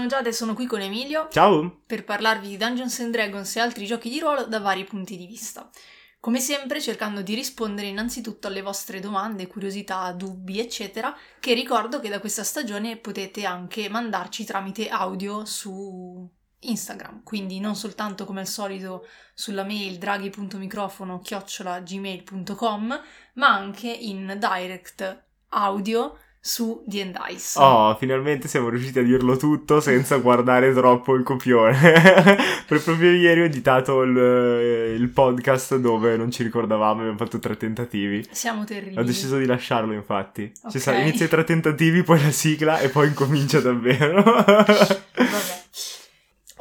Sono Giada e sono qui con Emilio Ciao! per parlarvi di Dungeons and Dragons e altri giochi di ruolo da vari punti di vista. Come sempre cercando di rispondere innanzitutto alle vostre domande, curiosità, dubbi, eccetera, che ricordo che da questa stagione potete anche mandarci tramite audio su Instagram, quindi non soltanto come al solito sulla mail draghi.microfono gmail.com, ma anche in direct audio su D&D Dice. Oh, finalmente siamo riusciti a dirlo tutto senza guardare troppo il copione. per proprio ieri ho editato il, il, podcast dove non ci ricordavamo, abbiamo fatto tre tentativi. Siamo terribili. Ho deciso di lasciarlo, infatti. Ok. Ci sa, inizia i tre tentativi, poi la sigla e poi incomincia davvero.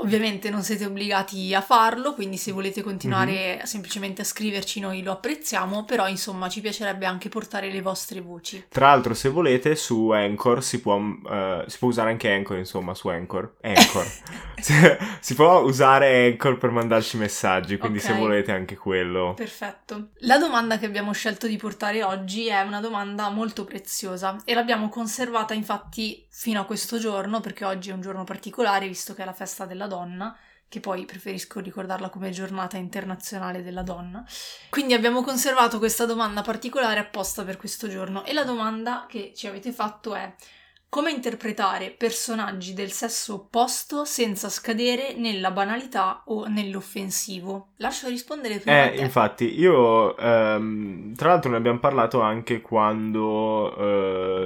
Ovviamente non siete obbligati a farlo, quindi se volete continuare Mhm. semplicemente a scriverci noi lo apprezziamo, però insomma ci piacerebbe anche portare le vostre voci. Tra l'altro, se volete, su Anchor si può, eh, si può usare anche Anchor, insomma, su Anchor. Anchor. si, può usare Anchor per mandarci messaggi, quindi se Ok. volete anche quello. Perfetto. La domanda che abbiamo scelto di portare oggi è una domanda molto preziosa e l'abbiamo conservata infatti fino a questo giorno perché oggi è un giorno particolare visto che è la festa della donna che poi preferisco ricordarla come giornata internazionale della donna. Quindi abbiamo conservato questa domanda particolare apposta per questo giorno e la domanda che ci avete fatto è come interpretare personaggi del sesso opposto senza scadere nella banalità o nell'offensivo? Lascio rispondere prima Eh, infatti, io ehm, tra l'altro ne abbiamo parlato anche quando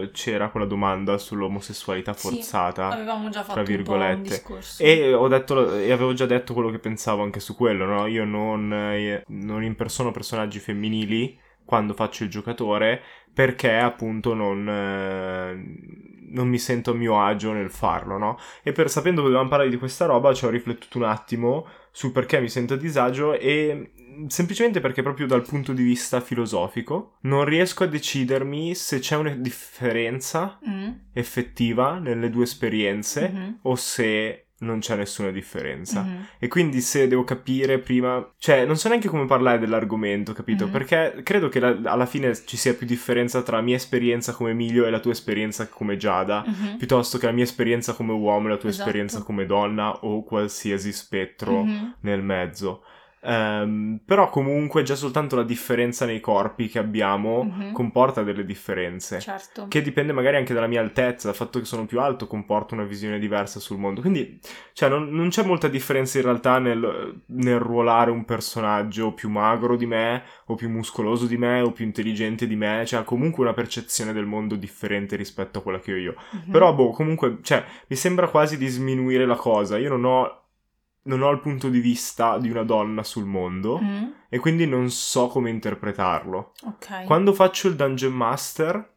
eh, c'era quella domanda sull'omosessualità Sì, forzata. Avevamo già tra fatto un po' un virgolette. discorso. E, ho detto, e avevo già detto quello che pensavo anche su quello, no? Io non, eh, non impersono personaggi femminili quando faccio il giocatore perché appunto non, eh, non mi sento a mio agio nel farlo, no? E per sapendo che dovevamo parlare di questa roba ci ho riflettuto un attimo sul perché mi sento a disagio e mh, semplicemente perché proprio dal punto di vista filosofico non riesco a decidermi se c'è una differenza Mm, effettiva nelle due esperienze mhm, o se non c'è nessuna differenza. mhm. E quindi se devo capire prima, cioè non so neanche come parlare dell'argomento, capito? Mhm. Perché credo che la- alla fine ci sia più differenza tra la mia esperienza come Emilio e la tua esperienza come Giada, Mhm, piuttosto che la mia esperienza come uomo e la tua Esatto. esperienza come donna o qualsiasi spettro mhm. nel mezzo. Ehm, però comunque già soltanto la differenza nei corpi che abbiamo Mhm. comporta delle differenze. Certo. Che dipende magari anche dalla mia altezza, dal fatto che sono più alto comporta una visione diversa sul mondo. Quindi, cioè, non, non c'è molta differenza in realtà nel, nel ruolare un personaggio più magro di me, o più muscoloso di me, o più intelligente di me. Cioè, ha comunque una percezione del mondo differente rispetto a quella che ho io. Mhm. Però, boh, comunque, cioè, mi sembra quasi di sminuire la cosa. Io non ho, non ho il punto di vista di una donna sul mondo, Mm, e quindi non so come interpretarlo. Ok. Quando faccio il Dungeon Master,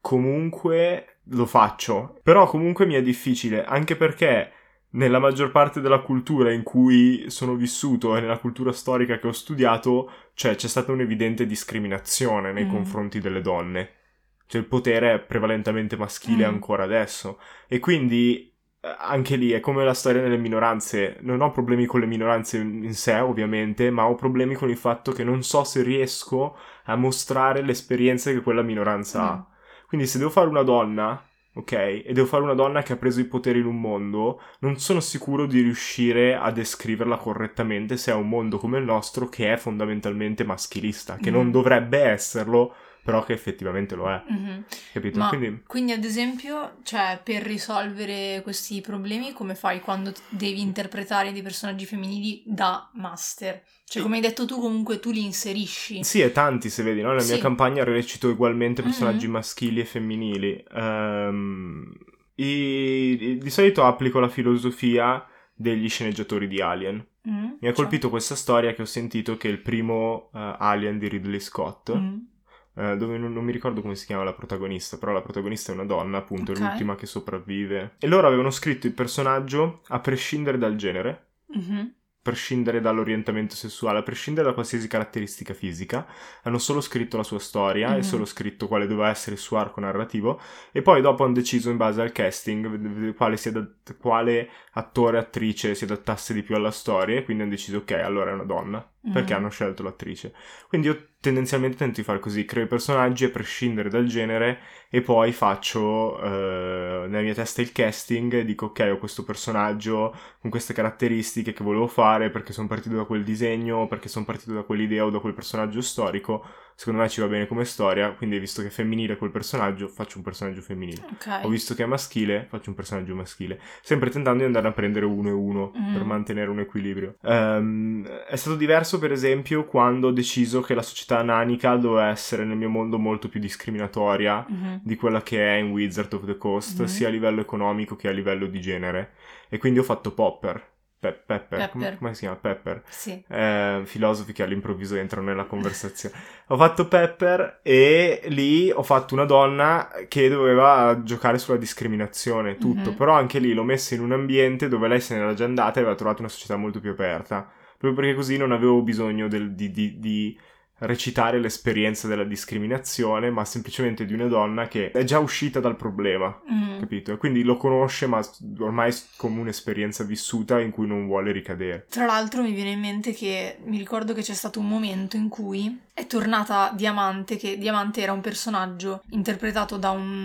comunque lo faccio. Però comunque mi è difficile, anche perché nella maggior parte della cultura in cui sono vissuto e nella cultura storica che ho studiato, cioè c'è stata un'evidente discriminazione nei Mm. confronti delle donne. Cioè il potere è prevalentemente maschile Mm. ancora adesso. E quindi anche lì è come la storia delle minoranze. Non ho problemi con le minoranze in sé, ovviamente, ma ho problemi con il fatto che non so se riesco a mostrare le esperienze che quella minoranza ha. Mm. Quindi se devo fare una donna, ok, e devo fare una donna che ha preso i poteri in un mondo, non sono sicuro di riuscire a descriverla correttamente se è un mondo come il nostro che è fondamentalmente maschilista, che Mm. non dovrebbe esserlo, però che effettivamente lo è, Mhm. capito? Ma Quindi quindi ad esempio, cioè, per risolvere questi problemi, come fai quando devi interpretare dei personaggi femminili da master? Cioè, come hai detto tu, comunque tu li inserisci. Sì, e tanti se vedi, no? Nella mia Sì. campagna recito ugualmente personaggi Mhm. maschili e femminili. Ehm, i- di solito applico la filosofia degli sceneggiatori di Alien. Mm, Mi ha cioè- colpito questa storia che ho sentito che il primo eh, Alien di Ridley Scott Mm, eh, dove non, non, mi ricordo come si chiama la protagonista, però la protagonista è una donna, appunto, okay. è l'ultima che sopravvive. E loro avevano scritto il personaggio a prescindere dal genere. Mm-hmm prescindere dall'orientamento sessuale, a prescindere da qualsiasi caratteristica fisica, hanno solo scritto la sua storia mm-hmm. e solo scritto quale doveva essere il suo arco narrativo e poi dopo hanno deciso in base al casting quale, adatt- quale attore attrice si adattasse di più alla storia e quindi hanno deciso ok, allora è una donna perché mm. hanno scelto l'attrice. Quindi io tendenzialmente tento di fare così, creo i personaggi a prescindere dal genere e poi faccio eh, nella mia testa il casting e dico ok ho questo personaggio con queste caratteristiche che volevo fare perché sono partito da quel disegno, perché sono partito da quell'idea o da quel personaggio storico secondo me ci va bene come storia, quindi visto che è femminile quel personaggio, faccio un personaggio femminile. Okay. Ho visto che è maschile, faccio un personaggio maschile. Sempre tentando di andare a prendere uno e uno mm. per mantenere un equilibrio. Um, è stato diverso, per esempio, quando ho deciso che la società nanica doveva essere nel mio mondo molto più discriminatoria mm-hmm. di quella che è in Wizard of the Coast, mm-hmm. sia a livello economico che a livello di genere. E quindi ho fatto Popper Pe- Pepper, Pepper. Come, come, si chiama? Pepper. Sì. Eh, filosofi che all'improvviso entrano nella conversazione. ho fatto Pepper e lì ho fatto una donna che doveva giocare sulla discriminazione, tutto. Mm-hmm. Però anche lì l'ho messa in un ambiente dove lei se n'era già andata e aveva trovato una società molto più aperta. Proprio perché così non avevo bisogno del, di, di, di recitare l'esperienza della discriminazione, ma semplicemente di una donna che è già uscita dal problema, mm. capito? E quindi lo conosce, ma ormai come un'esperienza vissuta in cui non vuole ricadere. Tra l'altro mi viene in mente che mi ricordo che c'è stato un momento in cui è tornata Diamante, che Diamante era un personaggio interpretato da un,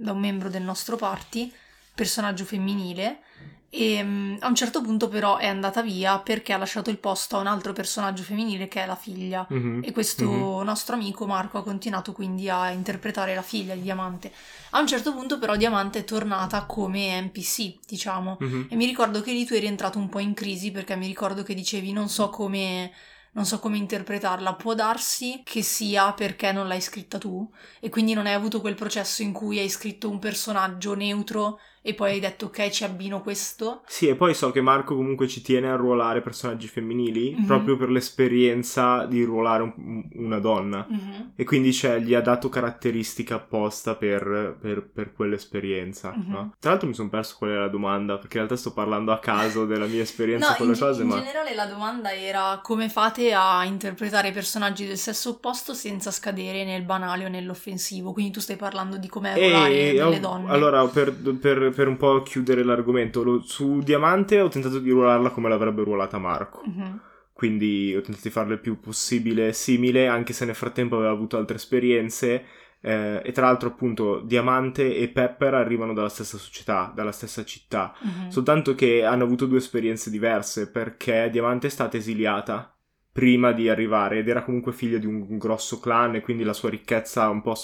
da un membro del nostro party, personaggio femminile, e um, a un certo punto però è andata via perché ha lasciato il posto a un altro personaggio femminile che è la figlia. Mm-hmm. E questo mm-hmm. nostro amico Marco ha continuato quindi a interpretare la figlia di Diamante. A un certo punto però Diamante è tornata come NPC, diciamo. Mm-hmm. E mi ricordo che lì tu eri entrato un po' in crisi perché mi ricordo che dicevi non so come non so come interpretarla. Può darsi che sia perché non l'hai scritta tu e quindi non hai avuto quel processo in cui hai scritto un personaggio neutro e poi hai detto ok ci abbino questo. Sì, e poi so che Marco comunque ci tiene a ruolare personaggi femminili mm-hmm. proprio per l'esperienza di ruolare un, una donna mm-hmm. e quindi cioè, gli ha dato caratteristiche apposta per, per, per quell'esperienza. Mm-hmm. No? Tra l'altro mi sono perso qual era la domanda perché in realtà sto parlando a caso della mia esperienza no, con le cose. In ma... generale la domanda era come fate a interpretare i personaggi del sesso opposto senza scadere nel banale o nell'offensivo. Quindi tu stai parlando di come ruolare e, delle donne. Allora, per, per per un po' chiudere l'argomento, lo, su Diamante ho tentato di ruolarla come l'avrebbe ruolata Marco. Mm-hmm. Quindi ho tentato di farla il più possibile simile, anche se nel frattempo aveva avuto altre esperienze. Eh, e tra l'altro, appunto, Diamante e Pepper arrivano dalla stessa società, dalla stessa città. Mm-hmm. Soltanto che hanno avuto due esperienze diverse, perché Diamante è stata esiliata prima di arrivare ed era comunque figlia di un grosso clan e quindi la sua ricchezza un po'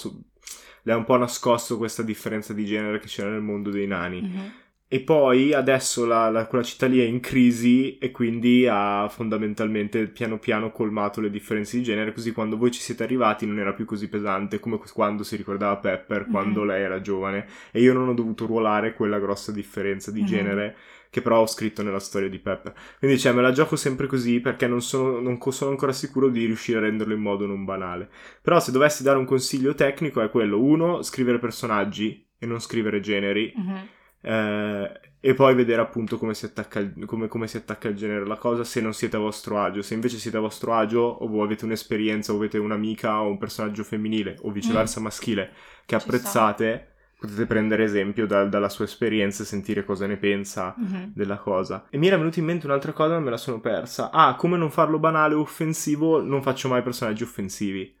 le ha un po' nascosto questa differenza di genere che c'era nel mondo dei nani. Mm-hmm. E poi adesso la, la, quella città lì è in crisi e quindi ha fondamentalmente piano piano colmato le differenze di genere, così quando voi ci siete arrivati non era più così pesante come quando si ricordava Pepper, mm-hmm. quando lei era giovane. E io non ho dovuto ruolare quella grossa differenza di mm-hmm. genere che però ho scritto nella storia di Pepper. Quindi cioè, me la gioco sempre così perché non sono, non sono, ancora sicuro di riuscire a renderlo in modo non banale. Però se dovessi dare un consiglio tecnico è quello, uno, scrivere personaggi e non scrivere generi. Mm-hmm. Eh, e poi vedere appunto come si, attacca, come, come si attacca il genere alla cosa se non siete a vostro agio. Se invece siete a vostro agio o avete un'esperienza o avete un'amica o un personaggio femminile o viceversa mm. maschile che Ci apprezzate... Sta potete prendere esempio da, dalla sua esperienza e sentire cosa ne pensa mm-hmm. della cosa. E mi era venuta in mente un'altra cosa, ma me la sono persa. Ah, come non farlo banale o offensivo, non faccio mai personaggi offensivi.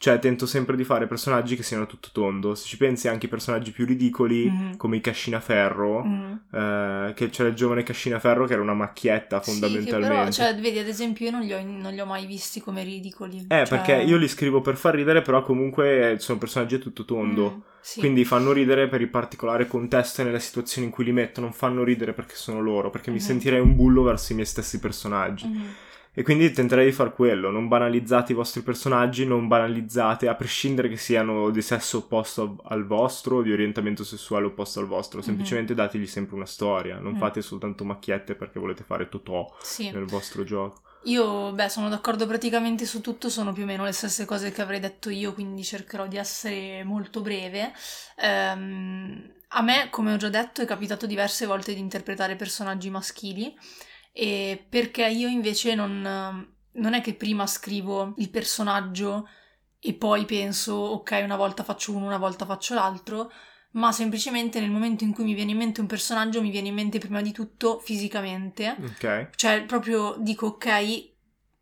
Cioè, tento sempre di fare personaggi che siano tutto tondo. Se ci pensi anche i personaggi più ridicoli, mm-hmm. come i Cascinaferro, mm-hmm. eh, che c'era il giovane Cascinaferro che era una macchietta fondamentalmente. Sì, però, cioè, vedi, ad esempio, io non li ho, non li ho mai visti come ridicoli. Eh, cioè... perché io li scrivo per far ridere, però comunque sono personaggi a tutto tondo. Mm, sì. Quindi fanno ridere per il particolare contesto e nelle situazioni in cui li metto, non fanno ridere perché sono loro, perché mm-hmm. mi sentirei un bullo verso i miei stessi personaggi. Mm-hmm. E quindi tenterei di far quello, non banalizzate i vostri personaggi, non banalizzate, a prescindere che siano di sesso opposto al vostro, di orientamento sessuale opposto al vostro, mhm. semplicemente mm-hmm. dategli sempre una storia, non mm. fate soltanto macchiette perché volete fare totò sì. nel vostro gioco. Io, beh, sono d'accordo praticamente su tutto, sono più o meno le stesse cose che avrei detto io, quindi cercherò di essere molto breve. Ehm, a me, come ho già detto, è capitato diverse volte di interpretare personaggi maschili, e perché io invece non, non è che prima scrivo il personaggio e poi penso, ok, una volta faccio uno, una volta faccio l'altro, ma semplicemente nel momento in cui mi viene in mente un personaggio mi viene in mente prima di tutto fisicamente. Ok. Cioè, proprio dico, ok,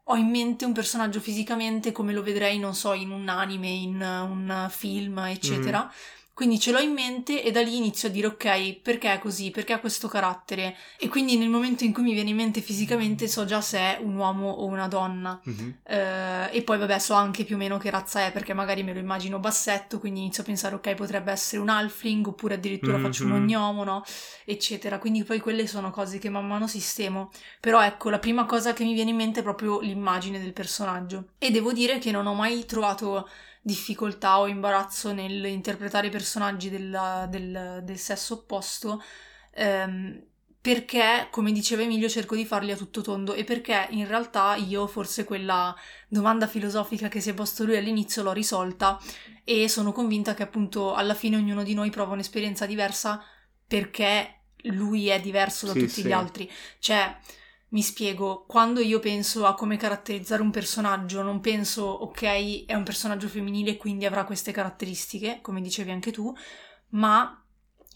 ho in mente un personaggio fisicamente come lo vedrei, non so, in un anime, in un film, eccetera. Mm. Quindi ce l'ho in mente e da lì inizio a dire ok, perché è così, perché ha questo carattere. E quindi nel momento in cui mi viene in mente fisicamente so già se è un uomo o una donna. Mm-hmm. Eh, e poi vabbè so anche più o meno che razza è perché magari me lo immagino bassetto, quindi inizio a pensare ok, potrebbe essere un halfling oppure addirittura mm-hmm. faccio un ognomo, no? Eccetera. Quindi poi quelle sono cose che man mano sistemo. Però ecco, la prima cosa che mi viene in mente è proprio l'immagine del personaggio. E devo dire che non ho mai trovato difficoltà o imbarazzo nell'interpretare i personaggi della, del, del, sesso opposto, ehm, perché, come diceva Emilio, cerco di farli a tutto tondo e perché in realtà io forse quella domanda filosofica che si è posto lui all'inizio l'ho risolta e sono convinta che appunto alla fine ognuno di noi prova un'esperienza diversa perché lui è diverso da sì, tutti sì. gli altri. Cioè, mi spiego, quando io penso a come caratterizzare un personaggio, non penso, ok, è un personaggio femminile quindi avrà queste caratteristiche, come dicevi anche tu, ma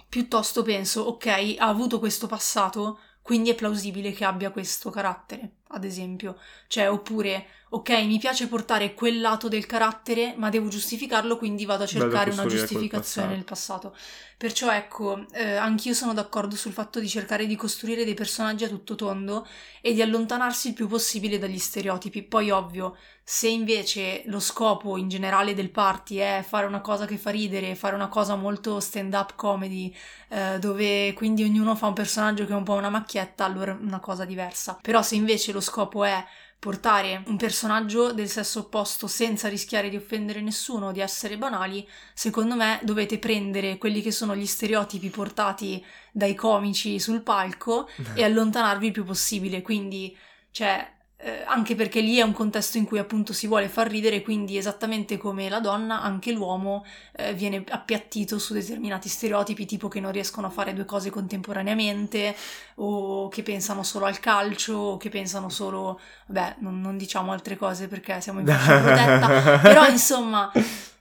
piuttosto penso, ok, ha avuto questo passato, quindi è plausibile che abbia questo carattere, ad esempio. Cioè, oppure, ok, mi piace portare quel lato del carattere, ma devo giustificarlo, quindi vado a cercare una giustificazione nel passato. Perciò ecco, eh, anch'io sono d'accordo sul fatto di cercare di costruire dei personaggi a tutto tondo e di allontanarsi il più possibile dagli stereotipi. Poi, ovvio, se invece lo scopo in generale del party è fare una cosa che fa ridere, fare una cosa molto stand-up comedy, eh, dove quindi ognuno fa un personaggio che è un po' una macchietta, allora è una cosa diversa. Però se invece lo scopo è portare un personaggio del sesso opposto senza rischiare di offendere nessuno di essere banali, secondo me dovete prendere quelli che sono gli stereotipi portati dai comici sul palco e allontanarvi il più possibile. Quindi, cioè, eh, anche perché lì è un contesto in cui appunto si vuole far ridere, quindi esattamente come la donna, anche l'uomo eh, viene appiattito su determinati stereotipi, tipo che non riescono a fare due cose contemporaneamente, o che pensano solo al calcio, o che pensano solo... Beh, non, non diciamo altre cose perché siamo in fascia protetta, però insomma...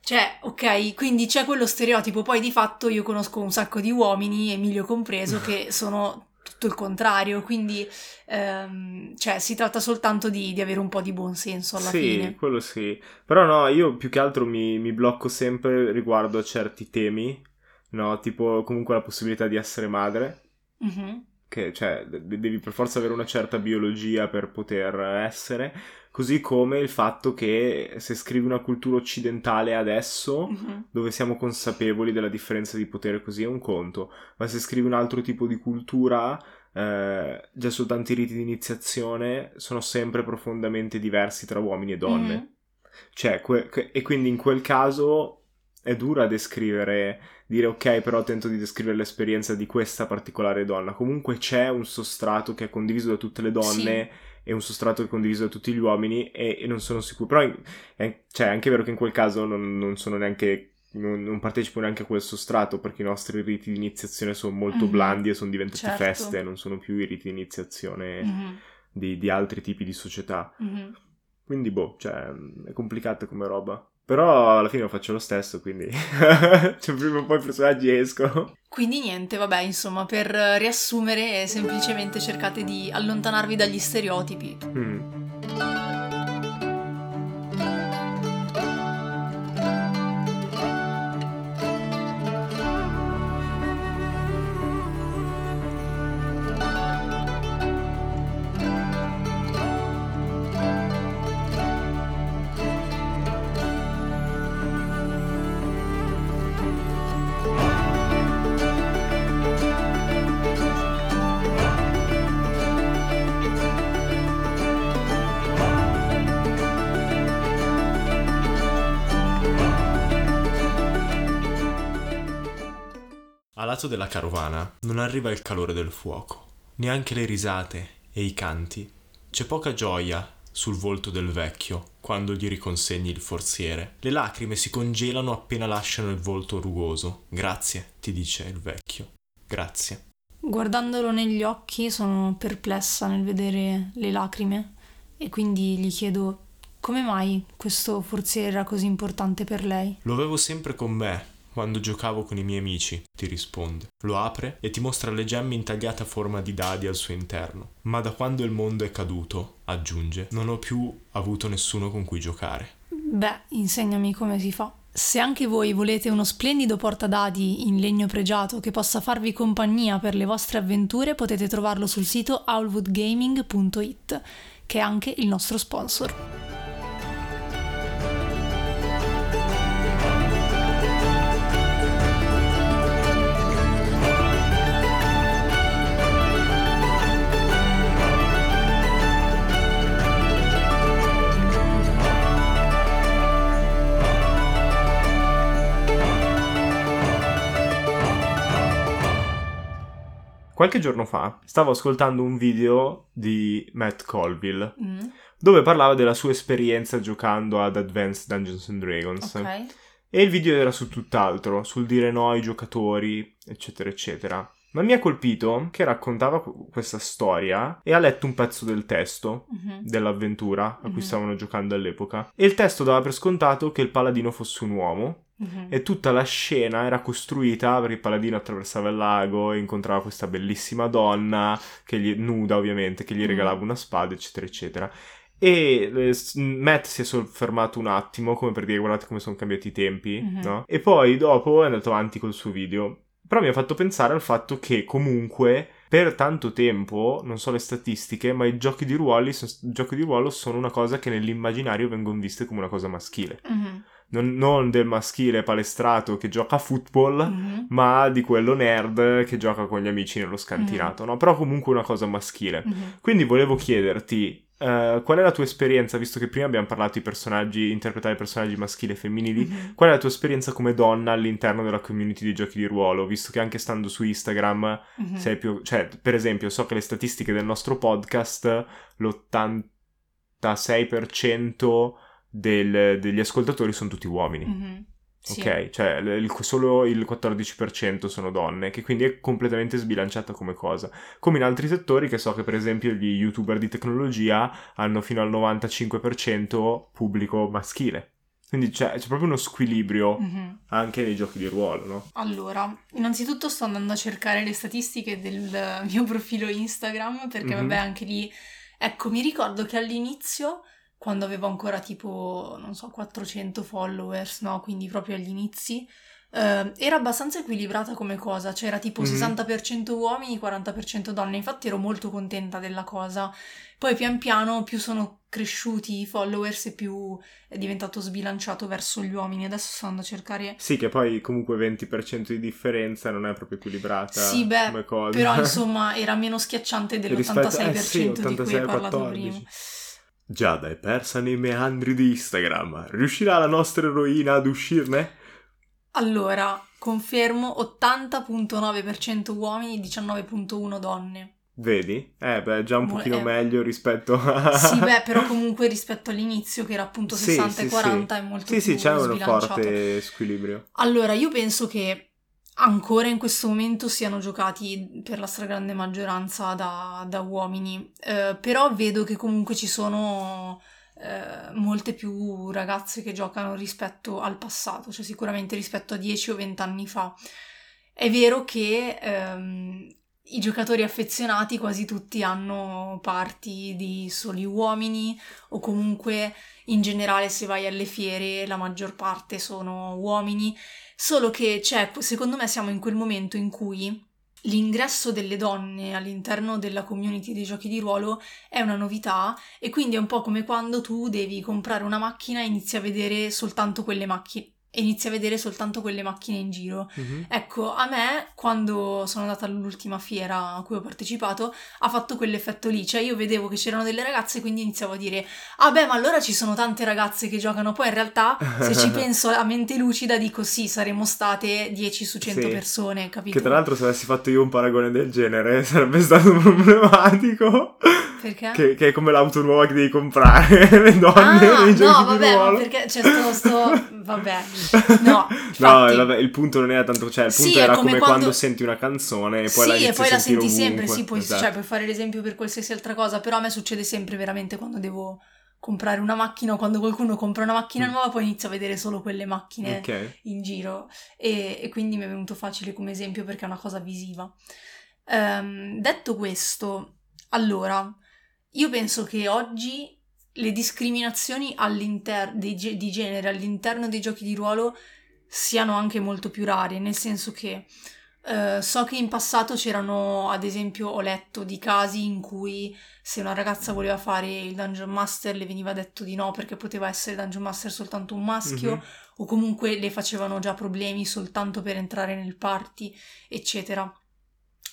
Cioè, ok, quindi c'è quello stereotipo, poi di fatto io conosco un sacco di uomini, Emilio compreso, che sono tutto il contrario, quindi ehm, cioè, si tratta soltanto di, di, avere un po' di buon senso alla sì, fine. Sì, quello sì. Però no, io più che altro mi, mi blocco sempre riguardo a certi temi, no? Tipo comunque la possibilità di essere madre. Mm-hmm. Che, cioè, devi per forza avere una certa biologia per poter essere Così come il fatto che se scrivi una cultura occidentale adesso, mm-hmm. dove siamo consapevoli della differenza di potere, così è un conto, ma se scrivi un altro tipo di cultura, eh, già soltanto i riti di iniziazione sono sempre profondamente diversi tra uomini e donne. Mm-hmm. Cioè, que- que- e quindi in quel caso è dura descrivere, dire ok, però tento di descrivere l'esperienza di questa particolare donna. Comunque c'è un sostrato che è condiviso da tutte le donne. Sì è un sostrato condiviso da tutti gli uomini e, e non sono sicuro. Però è, cioè, è anche vero che in quel caso non, non sono neanche non, non, partecipo neanche a quel sostrato perché i nostri riti di iniziazione sono molto mm-hmm. blandi e sono diventati certo. feste, non sono più i riti di iniziazione mm-hmm. di, di, altri tipi di società. Mm-hmm. Quindi, boh, cioè, è complicata come roba. Però alla fine lo faccio lo stesso, quindi cioè, prima o poi i personaggi escono. Quindi niente, vabbè, insomma, per riassumere, semplicemente cercate di allontanarvi dagli stereotipi. Mm. Lato della carovana non arriva il calore del fuoco, neanche le risate e i canti. C'è poca gioia sul volto del vecchio quando gli riconsegni il forziere. Le lacrime si congelano appena lasciano il volto rugoso. Grazie, ti dice il vecchio. Grazie. Guardandolo negli occhi sono perplessa nel vedere le lacrime e quindi gli chiedo come mai questo forziere era così importante per lei. Lo avevo sempre con me, quando giocavo con i miei amici, ti risponde. Lo apre e ti mostra le gemme intagliate a forma di dadi al suo interno. Ma da quando il mondo è caduto, aggiunge, non ho più avuto nessuno con cui giocare. Beh, insegnami come si fa. Se anche voi volete uno splendido portadadi in legno pregiato che possa farvi compagnia per le vostre avventure, potete trovarlo sul sito owlwoodgaming.it, che è anche il nostro sponsor. Qualche giorno fa stavo ascoltando un video di Matt Colville mm. dove parlava della sua esperienza giocando ad Advanced Dungeons and Dragons. Okay. E il video era su tutt'altro, sul dire no ai giocatori, eccetera, eccetera. Ma mi ha colpito che raccontava questa storia e ha letto un pezzo del testo mm-hmm. dell'avventura a cui mm-hmm. stavano giocando all'epoca. E il testo dava per scontato che il paladino fosse un uomo Mm-hmm. E tutta la scena era costruita perché il paladino attraversava il lago e incontrava questa bellissima donna, che gli, nuda ovviamente, che gli regalava una spada, eccetera, eccetera. E eh, Matt si è soffermato un attimo, come per dire guardate come sono cambiati i tempi, no? E poi dopo è andato avanti col suo video. Però mi ha fatto pensare al fatto che comunque per tanto tempo, non so le statistiche, ma i giochi di, ruoli, giochi di ruolo sono una cosa che nell'immaginario vengono viste come una cosa maschile. Mm-hmm non, non, del maschile palestrato che gioca a football, mm-hmm. ma di quello nerd che gioca con gli amici nello scantinato, mm-hmm. no? Però comunque una cosa maschile. Mm-hmm. Quindi volevo chiederti, Uh, qual è la tua esperienza, visto che prima abbiamo parlato di personaggi, interpretare personaggi maschili e femminili, mm-hmm. qual è la tua esperienza come donna all'interno della community di giochi di ruolo? Visto che anche stando su Instagram mm-hmm. sei più... cioè, per esempio, so che le statistiche del nostro podcast, l'86% del, degli ascoltatori sono tutti uomini. Mm-hmm. Sì. Ok, cioè il, solo il 14% sono donne, che quindi è completamente sbilanciata come cosa. Come in altri settori, che so che per esempio gli youtuber di tecnologia hanno fino al 95% pubblico maschile. Quindi c'è, c'è proprio uno squilibrio mm-hmm. anche nei giochi di ruolo, no? Allora, innanzitutto sto andando a cercare le statistiche del mio profilo Instagram, perché mm-hmm. vabbè anche lì... Ecco, mi ricordo che all'inizio quando avevo ancora tipo, non so, 400 followers, no? Quindi proprio agli inizi. Uh, era abbastanza equilibrata come cosa, c'era cioè tipo mm-hmm. 60% uomini, 40% donne, infatti ero molto contenta della cosa. Poi pian piano più sono cresciuti i followers e più è diventato sbilanciato verso gli uomini. Adesso sto andando a cercare... Sì, che poi comunque 20% di differenza non è proprio equilibrata sì, beh, come cosa. però insomma era meno schiacciante dell'86% eh sì, 86, di cui hai parlato 14. prima. Giada è persa nei meandri di Instagram. Riuscirà la nostra eroina ad uscirne? Allora, confermo 80.9% uomini, 19.1 donne. Vedi? Eh, beh, già un Mo- pochino eh. meglio rispetto a... sì, beh, però comunque rispetto all'inizio, che era appunto 60 sì, e 40, sì. è molto sì, più Sì, sì, c'è un forte squilibrio. Allora, io penso che ancora in questo momento siano giocati per la stragrande maggioranza da, da uomini, eh, però vedo che comunque ci sono eh, molte più ragazze che giocano rispetto al passato, cioè sicuramente rispetto a 10 o 20 anni fa. È vero che ehm, i giocatori affezionati quasi tutti hanno parti di soli uomini o comunque in generale se vai alle fiere la maggior parte sono uomini. Solo che c'è, secondo me siamo in quel momento in cui l'ingresso delle donne all'interno della community dei giochi di ruolo è una novità e quindi è un po' come quando tu devi comprare una macchina e inizi a vedere soltanto quelle macchine e inizi a vedere soltanto quelle macchine in giro. Mm-hmm. Ecco, a me, quando sono andata all'ultima fiera a cui ho partecipato, ha fatto quell'effetto lì. Cioè, io vedevo che c'erano delle ragazze, quindi iniziavo a dire: Ah, beh, ma allora ci sono tante ragazze che giocano. Poi in realtà, se ci penso a mente lucida, dico sì, saremmo state 10 su 100 sì. persone, capito? Che tra l'altro, se avessi fatto io un paragone del genere, sarebbe stato problematico. Perché? Che, che è come l'auto nuova che devi comprare, le donne ah, no, vabbè, perché c'è sto, sto... Vabbè, no, No, infatti- vabbè, il punto non era tanto, cioè il Sì, punto è era come come, quando- quando... senti una canzone e poi la sì, inizi e poi la senti sempre, ovunque. sì, puoi, Esatto. cioè, puoi fare l'esempio per qualsiasi altra cosa, però a me succede sempre veramente quando devo comprare una macchina o quando qualcuno compra una macchina Mm. nuova, poi inizio a vedere solo quelle macchine Ok. in giro e, e quindi mi è venuto facile come esempio perché è una cosa visiva. Ehm, detto questo, allora, io penso che oggi le discriminazioni dei ge- di genere all'interno dei giochi di ruolo siano anche molto più rare, nel senso che eh, so che in passato c'erano, ad esempio, ho letto di casi in cui se una ragazza voleva fare il Dungeon Master le veniva detto di no perché poteva essere Dungeon Master soltanto un maschio Mhm. o comunque le facevano già problemi soltanto per entrare nel party, eccetera.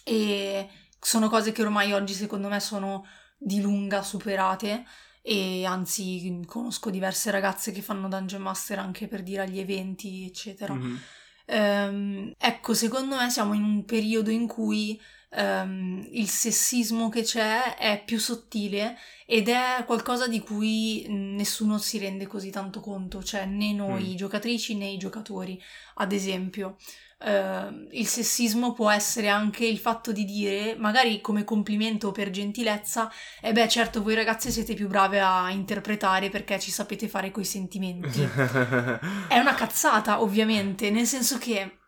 E sono cose che ormai oggi secondo me sono di lunga superate e anzi conosco diverse ragazze che fanno Dungeon Master anche per dire agli eventi, eccetera. Mhm. Ehm, ecco, secondo me siamo in un periodo in cui ehm, il sessismo che c'è è più sottile ed è qualcosa di cui nessuno si rende così tanto conto, cioè né noi Mm. giocatrici né i giocatori. Ad esempio, ehm, il sessismo può essere anche il fatto di dire, magari come complimento o per gentilezza, e beh, certo, voi ragazze siete più brave a interpretare perché ci sapete fare coi sentimenti. È una cazzata, ovviamente, nel senso che,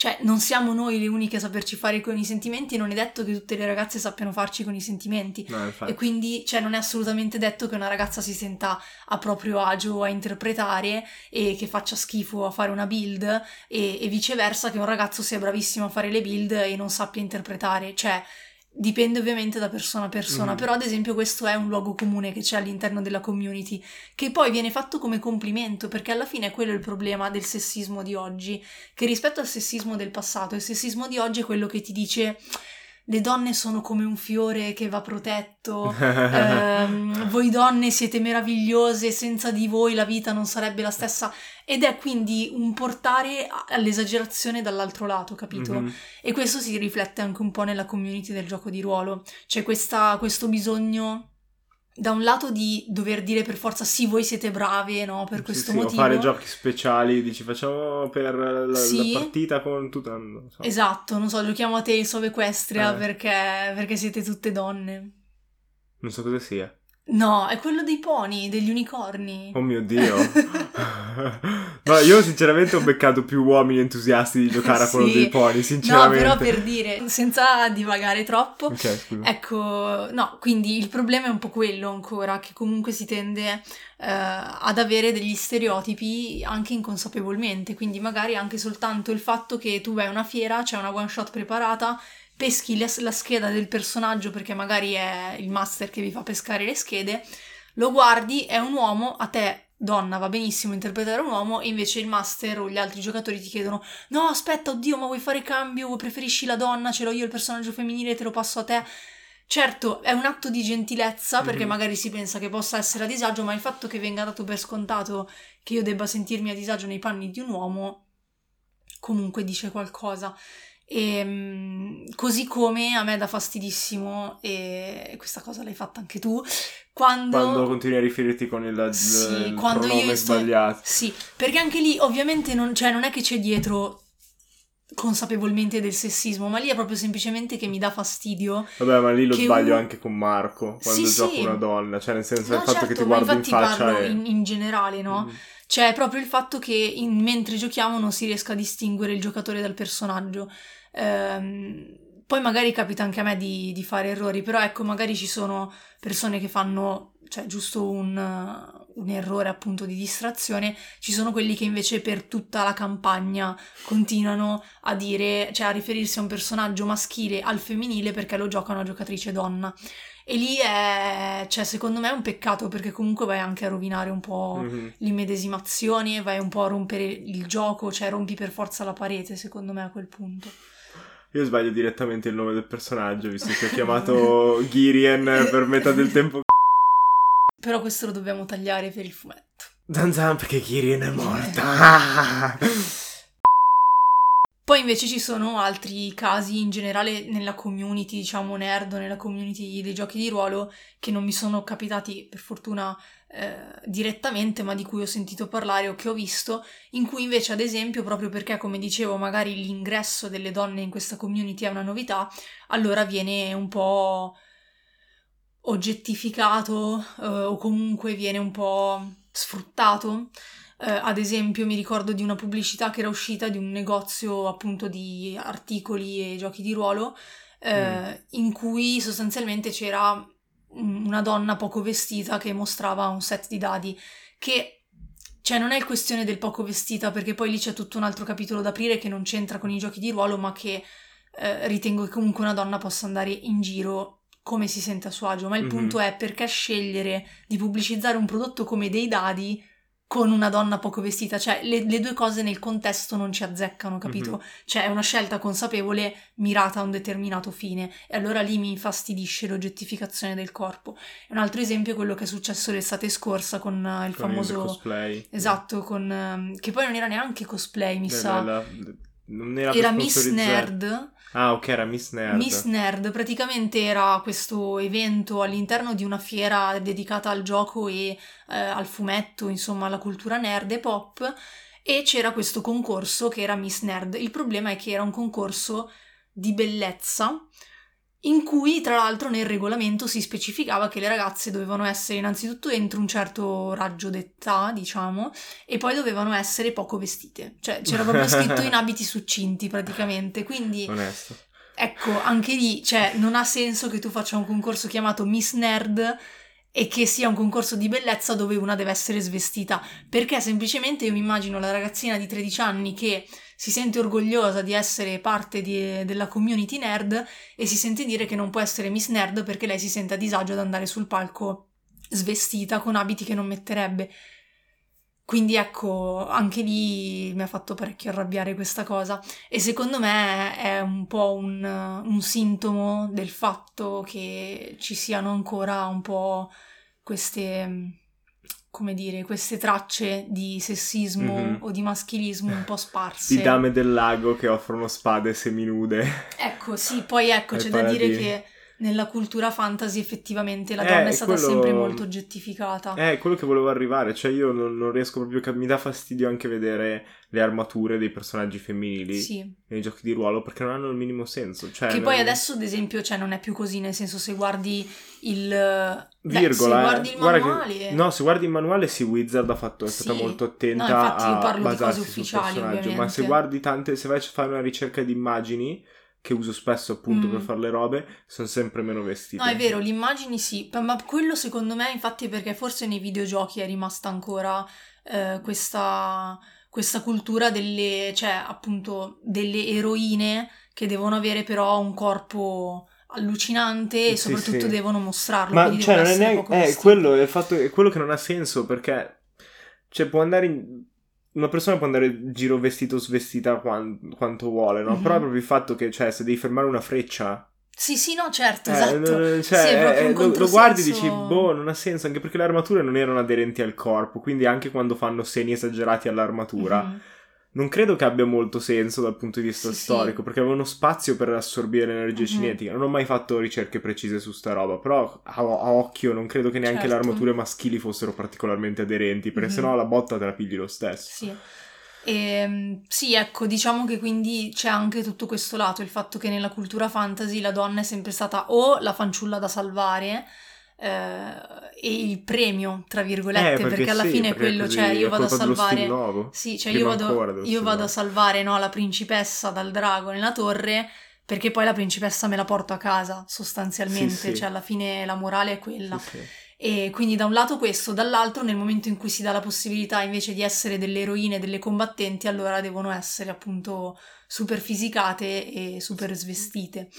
cioè, non siamo noi le uniche a saperci fare con i sentimenti, non è detto che tutte le ragazze sappiano farci con i sentimenti. No. E quindi, cioè, non è assolutamente detto che una ragazza si senta a proprio agio a interpretare e che faccia schifo a fare una build e, e viceversa che un ragazzo sia bravissimo a fare le build e non sappia interpretare. Cioè, dipende ovviamente da persona a persona, Mhm. però ad esempio questo è un luogo comune che c'è all'interno della community, che poi viene fatto come complimento, perché alla fine è quello il problema del sessismo di oggi, che rispetto al sessismo del passato, il sessismo di oggi è quello che ti dice le donne sono come un fiore che va protetto, ehm, voi donne siete meravigliose, senza di voi la vita non sarebbe la stessa, ed è quindi un portare all'esagerazione dall'altro lato, capito? Mhm. E questo si riflette anche un po' nella community del gioco di ruolo. C'è questa- questo bisogno, da un lato, di dover dire per forza sì, voi siete brave, no? Per Sì, questo sì, motivo. fare giochi speciali, dici facciamo per la, la Sì. partita con tutta... Non so. Esatto, non so, giochiamo a Tales of Equestria Eh. perché, perché siete tutte donne. Non so cosa sia. No, è quello dei pony, degli unicorni. Oh mio Dio. no, io sinceramente ho beccato più uomini entusiasti di giocare a quello Sì. dei pony, No, sinceramente. però per dire, senza divagare troppo, Ok, scusa. Ecco, no, quindi il problema è un po' quello ancora, che comunque si tende eh, ad avere degli stereotipi anche inconsapevolmente, quindi magari anche soltanto il fatto che tu vai a una fiera, c'è una one shot preparata, peschi la, scheda del personaggio perché magari è il master che vi fa pescare le schede, lo guardi, è un uomo, a te donna va benissimo interpretare un uomo e invece il master o gli altri giocatori ti chiedono no aspetta oddio ma vuoi fare cambio, preferisci la donna, ce l'ho io il personaggio femminile, te lo passo a te. Certo, è un atto di gentilezza perché Mhm. magari si pensa che possa essere a disagio, ma il fatto che venga dato per scontato che io debba sentirmi a disagio nei panni di un uomo comunque dice qualcosa. E, mm, così come a me dà fastidissimo, e questa cosa l'hai fatta anche tu, quando... Quando continui a riferirti con il, Sì, il quando io sto- sbagliato. Sì, perché anche lì ovviamente non, cioè, non è che c'è dietro consapevolmente del sessismo, ma lì è proprio semplicemente che mi dà fastidio. Vabbè, ma lì lo sbaglio uno- anche con Marco, quando Sì, gioco sì. una donna. Cioè, nel senso, No, il fatto certo, che ti ma guardo in faccia parlo e... in, in generale, no? Mm. Cioè, proprio il fatto che in- mentre giochiamo non si riesca a distinguere il giocatore dal personaggio. Ehm, poi magari capita anche a me di, di fare errori, però ecco, magari ci sono persone che fanno, cioè, giusto un, un errore appunto di distrazione, ci sono quelli che invece per tutta la campagna continuano a dire, cioè a riferirsi a un personaggio maschile al femminile perché lo gioca una giocatrice donna. E lì è, cioè, secondo me è un peccato perché comunque vai anche a rovinare un po' Mhm. l'immedesimazione, vai un po' a rompere il gioco, cioè rompi per forza la parete, secondo me a quel punto. Io sbaglio direttamente il nome del personaggio, visto che ho chiamato Girien per metà del tempo. Però questo lo dobbiamo tagliare per il fumetto. Zanzan perché Girien è morta. Poi invece ci sono altri casi in generale nella community, diciamo nerd, nella community dei giochi di ruolo, che non mi sono capitati per fortuna eh, direttamente, ma di cui ho sentito parlare o che ho visto, in cui invece, ad esempio, proprio perché, come dicevo, magari l'ingresso delle donne in questa community è una novità, allora viene un po' oggettificato eh, o comunque viene un po' sfruttato. Eh, ad esempio, mi ricordo di una pubblicità che era uscita di un negozio appunto di articoli e giochi di ruolo, eh, mm. in cui sostanzialmente c'era una donna poco vestita che mostrava un set di dadi che cioè non è questione del poco vestita perché poi lì c'è tutto un altro capitolo da aprire che non c'entra con i giochi di ruolo ma che eh, ritengo che comunque una donna possa andare in giro come si sente a suo agio ma il mm-hmm. punto è perché scegliere di pubblicizzare un prodotto come dei dadi con una donna poco vestita, cioè le, le, due cose nel contesto non ci azzeccano, capito? Mm-hmm. Cioè è una scelta consapevole mirata a un determinato fine e allora lì mi infastidisce l'oggettificazione del corpo. Un altro esempio è quello che è successo l'estate scorsa con uh, il con famoso... Il cosplay. Esatto, con... Uh, che poi non era neanche cosplay, mi la, sa. La, non era, era Miss Nerd Ah, ok, era Miss Nerd. Miss Nerd praticamente era questo evento all'interno di una fiera dedicata al gioco e eh, al fumetto, insomma, alla cultura nerd e pop. E c'era questo concorso che era Miss Nerd. Il problema è che era un concorso di bellezza in cui tra l'altro nel regolamento si specificava che le ragazze dovevano essere innanzitutto entro un certo raggio d'età, diciamo, e poi dovevano essere poco vestite, cioè c'era proprio scritto in abiti succinti praticamente, quindi... Onesto. Ecco, anche lì, cioè, non ha senso che tu faccia un concorso chiamato Miss Nerd e che sia un concorso di bellezza dove una deve essere svestita, perché semplicemente io mi immagino la ragazzina di 13 anni che si sente orgogliosa di essere parte di, della community nerd e si sente dire che non può essere Miss Nerd perché lei si sente a disagio ad andare sul palco svestita con abiti che non metterebbe. Quindi ecco, anche lì mi ha fatto parecchio arrabbiare questa cosa e secondo me è un po' un, un sintomo del fatto che ci siano ancora un po' queste come dire, queste tracce di sessismo mm-hmm. o di maschilismo un po' sparse. Di dame del lago che offrono spade seminude. Ecco, sì, poi ecco, c'è da dire che nella cultura fantasy effettivamente la donna eh, è stata quello... sempre molto oggettificata. È quello che volevo arrivare, cioè io non, non riesco proprio a... mi dà fastidio anche vedere le armature dei personaggi femminili sì. nei giochi di ruolo perché non hanno il minimo senso. Cioè, che non... poi adesso ad esempio cioè, non è più così, nel senso se guardi il... Virgola, Beh, se guardi il manuale... Che... No, se guardi il manuale sì, Wizard ha fatto, è sì. stata molto attenta no, infatti io parlo a basarsi di cose ufficiali, ma se guardi tante, se vai a fare una ricerca di immagini che uso spesso appunto mm. per fare le robe, sono sempre meno vestite. No, è vero, le immagini sì, ma quello secondo me infatti perché forse nei videogiochi è rimasta ancora eh, questa, questa cultura delle, cioè appunto delle eroine che devono avere però un corpo allucinante e sì, soprattutto sì. devono mostrarlo. Ma cioè, non è neanche... Eh, quello è, fatto, è quello che non ha senso perché... Cioè, può andare in una persona può andare in giro vestito o svestita quanto, quanto vuole, no? Mm-hmm. Però proprio il fatto che, cioè, se devi fermare una freccia. Sì, sì, no, certo, eh, esatto. Cioè, sì, eh, lo, lo, guardi e dici, boh, non ha senso, anche perché le armature non erano aderenti al corpo, quindi anche quando fanno segni esagerati all'armatura. Mm-hmm non credo che abbia molto senso dal punto di vista sì, storico, sì. perché avevano spazio per assorbire l'energia mm-hmm. cinetica. Non ho mai fatto ricerche precise su sta roba, però a, a occhio non credo che neanche certo. le armature maschili fossero particolarmente aderenti, perché mm-hmm. sennò la botta te la pigli lo stesso. Sì. E, ehm, sì, ecco, diciamo che quindi c'è anche tutto questo lato, il fatto che nella cultura fantasy la donna è sempre stata o la fanciulla da salvare, eh, e il premio, tra virgolette, eh, perché, perché, alla sì, fine è quello, cioè io vado a salvare... Sì, cioè io vado, io vado a salvare no, la principessa dal drago nella torre perché poi la principessa me la porto a casa sostanzialmente, sì, cioè alla fine la morale è quella. E quindi da un lato questo, dall'altro nel momento in cui si dà la possibilità invece di essere delle eroine, delle combattenti, allora devono essere appunto super fisicate e super svestite.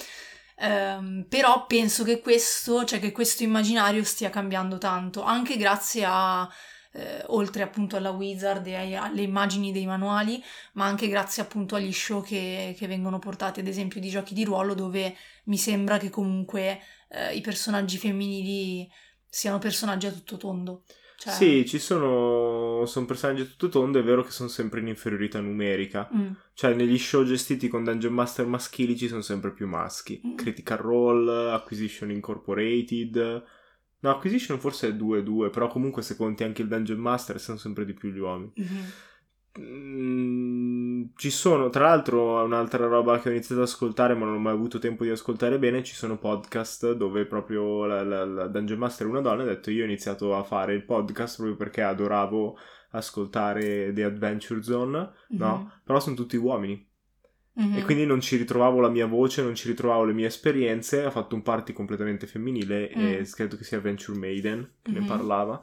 Um, però penso che questo, cioè che questo immaginario stia cambiando tanto, anche grazie a, eh, oltre appunto alla Wizard e ai, alle immagini dei manuali, ma anche grazie appunto agli show che, che, vengono portati, ad esempio di giochi di ruolo, dove mi sembra che comunque eh, i personaggi femminili siano personaggi a tutto tondo. Cioè... Sì, ci sono sono, personaggi tutto tondo, è vero che sono sempre in inferiorità numerica. Mm. Cioè, negli show gestiti con Dungeon Master maschili ci sono sempre più maschi. Mm. Critical Role, Acquisition Incorporated. No, Acquisition forse è 2-2, però comunque se conti anche il Dungeon Master sono sempre di più gli uomini. Mhm. Mm, ci sono, tra l'altro, un'altra roba che ho iniziato ad ascoltare, ma non ho mai avuto tempo di ascoltare bene. Ci sono podcast dove proprio la, la- la Dungeon Master è una donna. e Ha detto: Io ho iniziato a fare il podcast proprio perché adoravo ascoltare The Adventure Zone. No, Mhm. però sono tutti uomini. Mhm. E quindi non ci ritrovavo la mia voce, non ci ritrovavo le mie esperienze. Ha fatto un party completamente femminile e Mm. credo che sia Adventure Maiden che ne Mhm. parlava.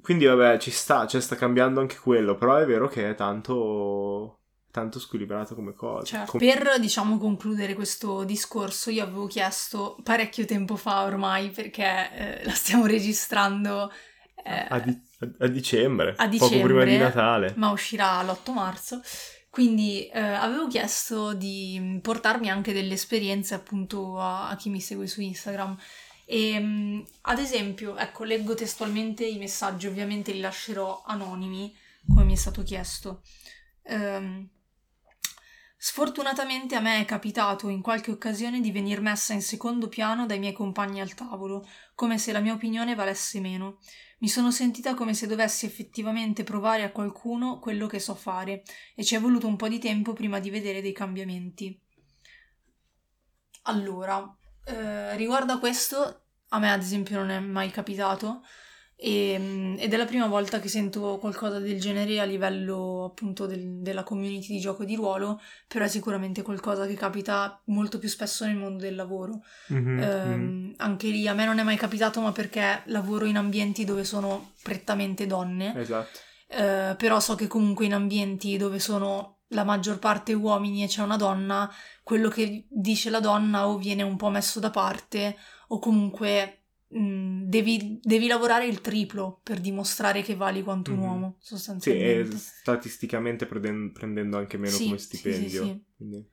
Quindi vabbè, ci sta, cioè sta cambiando anche quello, però è vero che è tanto, tanto squilibrato come cosa. Cioè, Com- per diciamo concludere questo discorso, io avevo chiesto parecchio tempo fa ormai, perché eh, la stiamo registrando eh, a, di- a- a dicembre, a poco prima di dicembre, Natale. ma uscirà l'8 marzo. Quindi eh, avevo chiesto di portarmi anche delle esperienze appunto a, a chi mi segue su Instagram. E, mh, ad esempio, ecco, leggo testualmente i messaggi, ovviamente li lascerò anonimi, come mi è stato chiesto. Ehm, Sfortunatamente a me è capitato in qualche occasione di venir messa in secondo piano dai miei compagni al tavolo, come se la mia opinione valesse meno. Mi sono sentita come se dovessi effettivamente provare a qualcuno quello che so fare, e ci è voluto un po' di tempo prima di vedere dei cambiamenti. Allora, eh, riguardo a questo, a me ad esempio non è mai capitato, e- ed è la prima volta che sento qualcosa del genere a livello appunto del- della community di gioco di ruolo, però è sicuramente qualcosa che capita molto più spesso nel mondo del lavoro. Mhm, Ehm, mhm. Anche lì a me non è mai capitato, ma perché lavoro in ambienti dove sono prettamente donne, Esatto. eh, però so che comunque in ambienti dove sono la maggior parte uomini e c'è una donna, quello che dice la donna o viene un po' messo da parte o comunque mh, devi, devi lavorare il triplo per dimostrare che vali quanto un Mhm. uomo, Sì, sostanzialmente. statisticamente preden- prendendo anche meno Sì, come sì, sì, stipendio. sì. Quindi-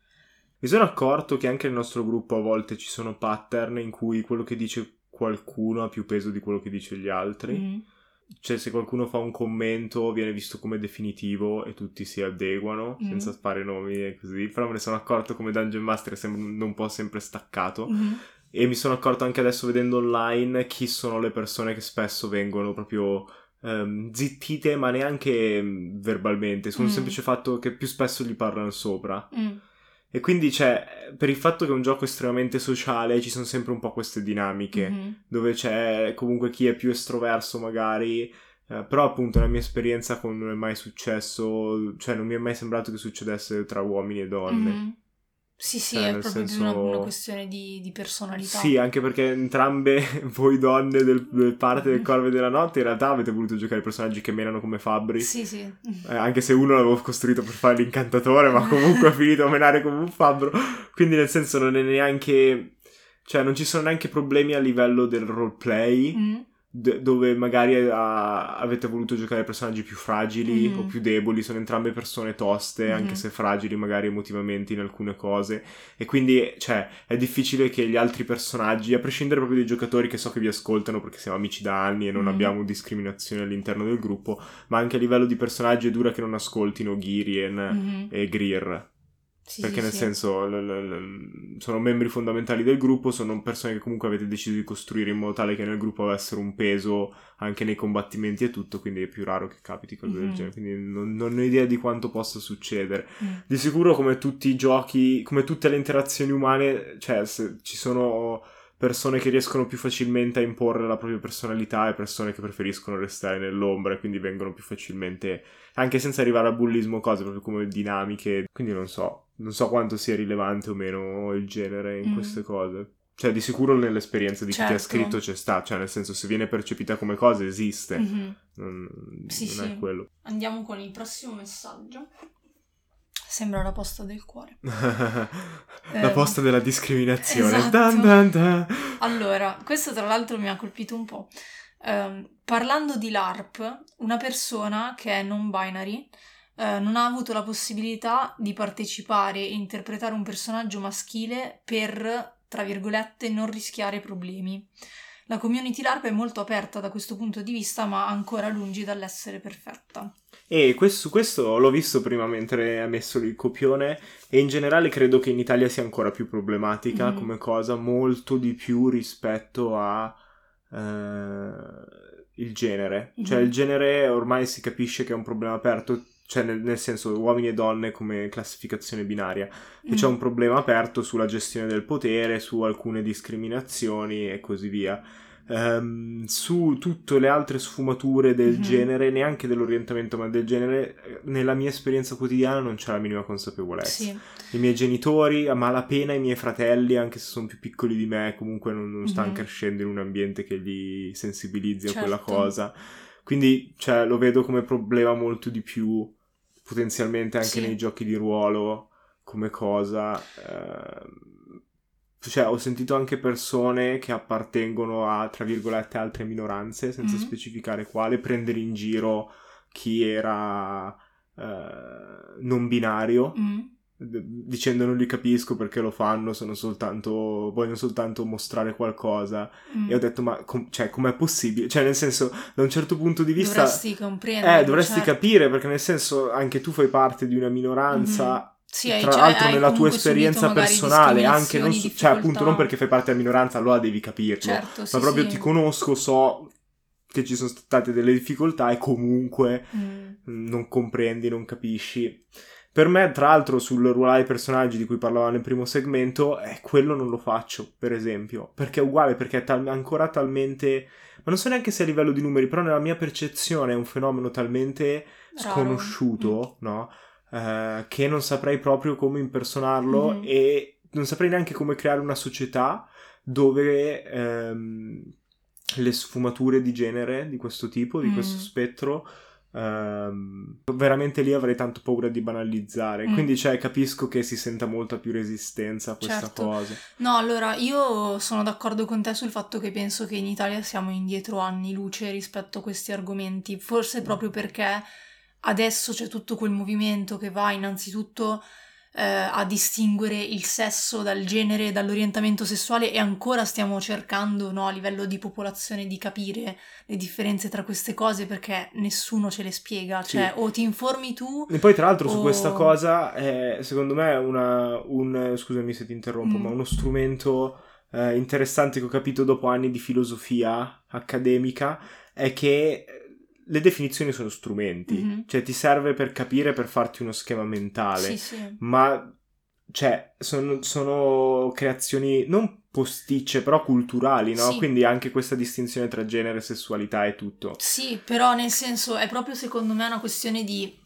Mi sono accorto che anche nel nostro gruppo a volte ci sono pattern in cui quello che dice qualcuno ha più peso di quello che dice gli altri. Mhm. Cioè, se qualcuno fa un commento viene visto come definitivo e tutti si adeguano, Mm. senza fare nomi e così. Però me ne sono accorto come Dungeon Master è un po' sempre staccato. Mhm. E mi sono accorto anche adesso vedendo online chi sono le persone che spesso vengono proprio ehm, zittite, ma neanche mm, verbalmente, sul Mm. semplice fatto che più spesso gli parlano sopra. E quindi, cioè, per il fatto che è un gioco estremamente sociale, ci sono sempre un po' queste dinamiche, Mhm. dove c'è comunque chi è più estroverso magari, eh, però appunto nella mia esperienza con non è mai successo, cioè non mi è mai sembrato che succedesse tra uomini e donne. Mhm. Sì, sì, Cioè, è proprio senso- una, una questione di, di personalità. Sì, anche perché entrambe voi donne del, del parte del Corve della Notte in realtà avete voluto giocare personaggi che menano come fabbri. Sì, sì. Eh, anche se uno l'avevo costruito per fare l'incantatore, ma comunque ha finito a menare come un fabbro. Quindi nel senso non è neanche... Cioè non ci sono neanche problemi a livello del roleplay, Mm. D- dove magari ah, avete voluto giocare personaggi più fragili Mm. o più deboli, sono entrambe persone toste, Mhm. anche se fragili magari emotivamente in alcune cose. E quindi, cioè, è difficile che gli altri personaggi, a prescindere proprio dai giocatori che so che vi ascoltano perché siamo amici da anni e non Mm. abbiamo discriminazione all'interno del gruppo, ma anche a livello di personaggi è dura che non ascoltino Girien Mhm. e Greer. Sì, Perché nel sì. senso l- l- l- sono membri fondamentali del gruppo, sono persone che comunque avete deciso di costruire in modo tale che nel gruppo avessero un peso anche nei combattimenti e tutto, quindi è più raro che capiti cose del Mhm. genere. Quindi non, non ho idea di quanto possa succedere. Mm. Di sicuro, come tutti i giochi, come tutte le interazioni umane, cioè ci sono persone che riescono più facilmente a imporre la propria personalità e persone che preferiscono restare nell'ombra e quindi vengono più facilmente, anche senza arrivare a bullismo, cose proprio come dinamiche. Quindi non so, non so quanto sia rilevante o meno il genere in Mm. queste cose. Cioè, di sicuro nell'esperienza di chi ti ha Certo. scritto c'è sta, cioè nel senso se viene percepita come cosa esiste, Mhm. non, Sì, non è sì. quello. Andiamo con il prossimo messaggio. Sembra la posta del cuore. la Ehm, posta della discriminazione. esatto. Dun dun dun. Allora, questo tra l'altro mi ha colpito un po'. Ehm, parlando di LARP, una persona che è non binary eh, non ha avuto la possibilità di partecipare e interpretare un personaggio maschile per, tra virgolette, non rischiare problemi. la community LARP è molto aperta da questo punto di vista, ma ancora lungi dall'essere perfetta. E questo, questo l'ho visto prima mentre ha messo il copione e in generale credo che in Italia sia ancora più problematica mm. come cosa, molto di più rispetto a eh, il genere. Mm-hmm. Cioè il genere ormai si capisce che è un problema aperto, cioè nel, nel senso uomini e donne come classificazione binaria, che mm. c'è un problema aperto sulla gestione del potere, su alcune discriminazioni e così via um, su tutte le altre sfumature del mm-hmm. genere, neanche dell'orientamento, ma del genere, nella mia esperienza quotidiana non c'è la minima consapevolezza. Sì. I miei genitori, a malapena i miei fratelli, anche se sono più piccoli di me, comunque non, non stanno mm-hmm. crescendo in un ambiente che li sensibilizzi certo. a quella certo. cosa. Quindi, cioè, lo vedo come problema molto di più, potenzialmente anche sì. nei giochi di ruolo, come cosa. Eh, cioè, ho sentito anche persone che appartengono a, tra virgolette, altre minoranze, senza mm-hmm. specificare quale, prendere in giro chi era eh, non binario. Mm-hmm. Dicendo non li capisco perché lo fanno, sono soltanto. vogliono soltanto mostrare qualcosa. Mm. E ho detto, ma com- cioè, com'è possibile? Cioè, nel senso, da un certo punto di vista. Dovresti comprendere. Eh, dovresti certo. capire, perché nel senso, anche tu fai parte di una minoranza. Mm-hmm sì, tra cioè, l'altro nella tua esperienza personale, anche non, cioè appunto non perché fai parte della minoranza, allora devi capirlo, certo, ma sì, proprio sì. ti conosco, so che ci sono state delle difficoltà e comunque mm. non comprendi, non capisci. Per me, tra l'altro, sul ruolare i personaggi di cui parlavo nel primo segmento, eh, quello non lo faccio, per esempio, perché è uguale, perché è tal- ancora talmente... Ma non so neanche se a livello di numeri, però nella mia percezione è un fenomeno talmente sconosciuto, mm. no? Eh, che non saprei proprio come impersonarlo mm-hmm. e non saprei neanche come creare una società dove ehm, le sfumature di genere di questo tipo, di mm. questo spettro, ehm, veramente lì avrei tanto paura di banalizzare. Mm. Quindi, cioè, capisco che si senta molta più resistenza a questa certo. cosa. No, allora io sono d'accordo con te sul fatto che penso che in Italia siamo indietro anni luce rispetto a questi argomenti, forse mm. proprio perché adesso c'è tutto quel movimento che va innanzitutto eh, a distinguere il sesso dal genere, dall'orientamento sessuale e ancora stiamo cercando no, a livello di popolazione di capire le differenze tra queste cose perché nessuno ce le spiega, cioè sì. o ti informi tu... E poi tra l'altro o... su questa cosa è secondo me una, un, scusami se ti interrompo, mm. ma uno strumento eh, interessante che ho capito dopo anni di filosofia accademica è che le definizioni sono strumenti, mm-hmm. cioè ti serve per capire, per farti uno schema mentale, sì, sì. ma cioè sono, sono, creazioni non posticce, però culturali, no? Sì. Quindi anche questa distinzione tra genere, sessualità e tutto. Sì, però nel senso è proprio secondo me una questione di...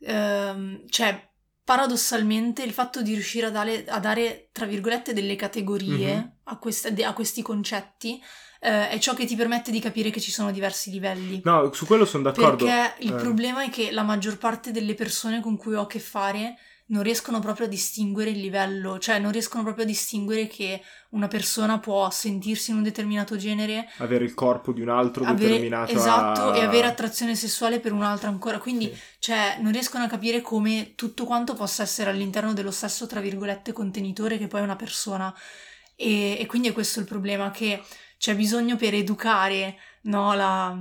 Ehm, cioè, paradossalmente il fatto di riuscire a dare, a dare tra virgolette, delle categorie mm-hmm. a, queste, a questi concetti eh, è ciò che ti permette di capire che ci sono diversi livelli. No, su quello sono d'accordo. Perché il eh. problema è che la maggior parte delle persone con cui ho a che fare non riescono proprio a distinguere il livello, cioè non riescono proprio a distinguere che una persona può sentirsi in un determinato genere, avere il corpo di un altro avere, determinato, esatto, a... e avere attrazione sessuale per un altro ancora. Quindi, sì. cioè, non riescono a capire come tutto quanto possa essere all'interno dello stesso, tra virgolette, contenitore che poi è una persona. E, e quindi è questo il problema che c'è bisogno per educare no, la,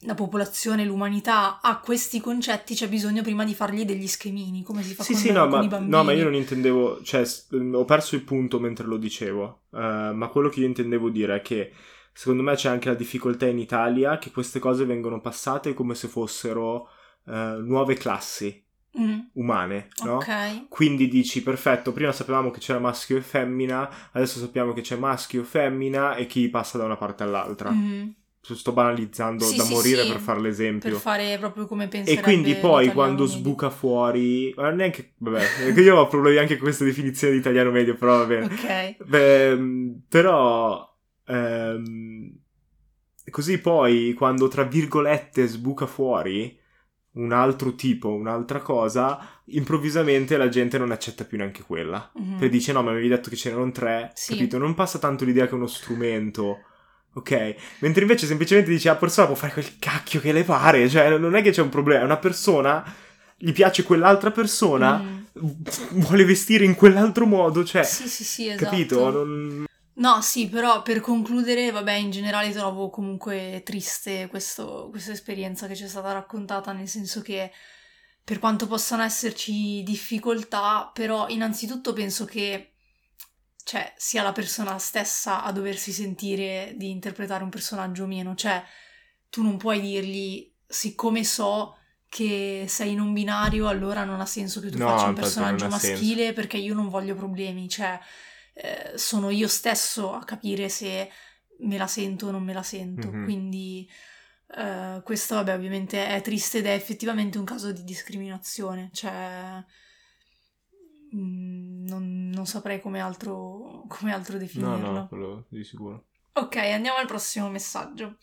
la, popolazione, l'umanità a questi concetti, c'è bisogno prima di fargli degli schemini, come si fa sì, con, sì, no, con ma, i bambini. No, ma io non intendevo, cioè ho perso il punto mentre lo dicevo, uh, ma quello che io intendevo dire è che secondo me c'è anche la difficoltà in Italia che queste cose vengono passate come se fossero uh, nuove classi mm. umane, no? Ok. Quindi dici, perfetto, prima sapevamo che c'era maschio e femmina, adesso sappiamo che c'è maschio e femmina e chi passa da una parte all'altra. Mm. Sto banalizzando sì, da sì, morire sì. per fare l'esempio. Per fare proprio come penserebbe E quindi poi quando medio. sbuca fuori... Ma neanche... Vabbè, io ho problemi anche con questa definizione di italiano medio, però vabbè. Ok. Beh, però... Ehm, così poi quando tra virgolette sbuca fuori un altro tipo, un'altra cosa, improvvisamente la gente non accetta più neanche quella. Mm-hmm. Poi dice: No, ma mi avevi detto che c'erano tre, sì. capito? Non passa tanto l'idea che è uno strumento. Ok, mentre invece semplicemente dice la persona può fare quel cacchio che le pare, cioè non è che c'è un problema, è una persona, gli piace quell'altra persona, mm. vuole vestire in quell'altro modo, cioè... Sì, sì, sì, esatto. Capito? Non... No, sì, però per concludere, vabbè, in generale trovo comunque triste questo- questa esperienza che ci è stata raccontata, nel senso che per quanto possano esserci difficoltà, però innanzitutto penso che cioè, sia la persona stessa a doversi sentire di interpretare un personaggio o meno, cioè tu non puoi dirgli, siccome so che sei in un binario, allora non ha senso che tu No, faccia un personaggio non ha senso. maschile perché io non voglio problemi, cioè eh, sono io stesso a capire se me la sento o non me la sento. Mhm. Quindi eh, questo, vabbè, ovviamente è triste ed è effettivamente un caso di discriminazione. Cioè, mm, non, non saprei come altro, come altro No, definirlo. no, quello di sicuro. Ok, andiamo al prossimo messaggio.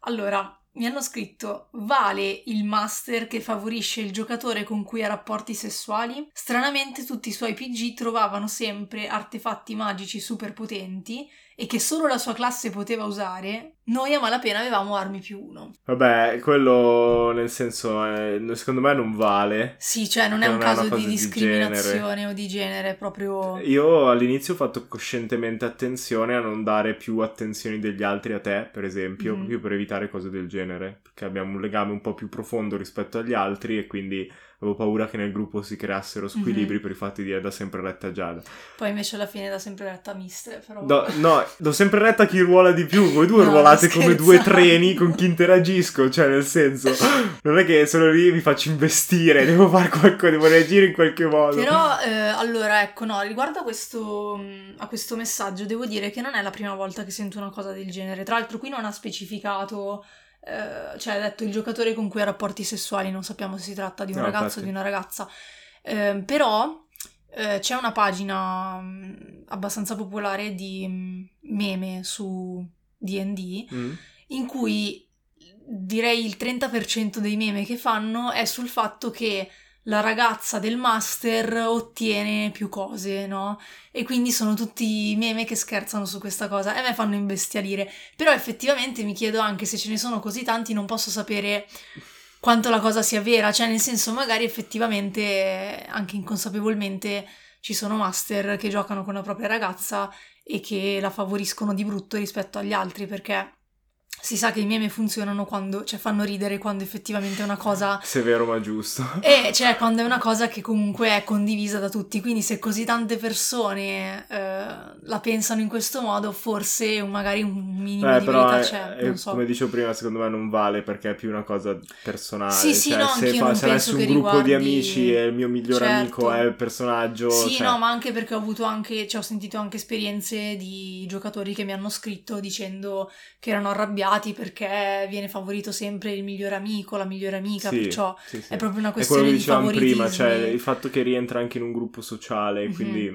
Allora, mi hanno scritto: Vale il master che favorisce il giocatore con cui ha rapporti sessuali? Stranamente tutti i suoi PG trovavano sempre artefatti magici super potenti e che solo la sua classe poteva usare. Noi a malapena avevamo armi più uno. Vabbè, quello nel senso, eh, secondo me non vale. Sì, cioè non è un caso di di discriminazione o di genere, proprio. Io all'inizio ho fatto coscientemente attenzione a non dare più attenzioni degli altri a te, per esempio, Mhm. proprio per evitare cose del genere, perché abbiamo un legame un po' più profondo rispetto agli altri e quindi avevo paura che nel gruppo si creassero squilibri Mhm. per il fatto di dire da sempre retta a Giada. Poi invece alla fine da sempre retta Mister. Però... Do- no, do sempre retta a chi ruola di più, voi due No, ruolate sto come due treni con chi interagisco, cioè nel senso, non è che sono lì e mi faccio investire, devo fare qualcosa, devo reagire in qualche modo. Però, eh, allora, ecco, no, riguardo a questo, a questo messaggio, devo dire che non è la prima volta che sento una cosa del genere. Tra l'altro, qui non ha specificato, eh, cioè ha detto il giocatore con cui ha rapporti sessuali, non sappiamo se si tratta di un No, ragazzo o di una ragazza. Eh, però eh, c'è una pagina mh, abbastanza popolare di mh, meme su DD Mm? in cui direi il 30% dei meme che fanno è sul fatto che la ragazza del master ottiene più cose, no? E quindi sono tutti meme che scherzano su questa cosa e a me fanno imbestialire. Però effettivamente mi chiedo anche se ce ne sono così tanti, non posso sapere quanto la cosa sia vera, cioè nel senso magari effettivamente anche inconsapevolmente ci sono master che giocano con la propria ragazza e che la favoriscono di brutto rispetto agli altri perché si sa che i meme funzionano quando, cioè fanno ridere quando effettivamente è una cosa Severo ma giusto. e cioè quando è una cosa che comunque è condivisa da tutti, quindi se così tante persone eh, la pensano in questo modo, forse magari un minimo Eh, di verità è- c'è, è- so. come dicevo prima, secondo me non vale perché è più una cosa personale. Sì, sì, cioè, no, se, non se avessi un gruppo di riguardi- amici e il mio migliore Certo. amico è il personaggio. Sì, cioè- no, ma anche perché ho avuto anche, cioè ho sentito anche esperienze di giocatori che mi hanno scritto dicendo che erano arrabbiati perché viene favorito sempre il migliore amico, la migliore amica, Sì, perciò sì, sì. è proprio una È quello questione che di dicevamo prima, cioè il fatto che rientra anche in un gruppo sociale, Mhm. quindi è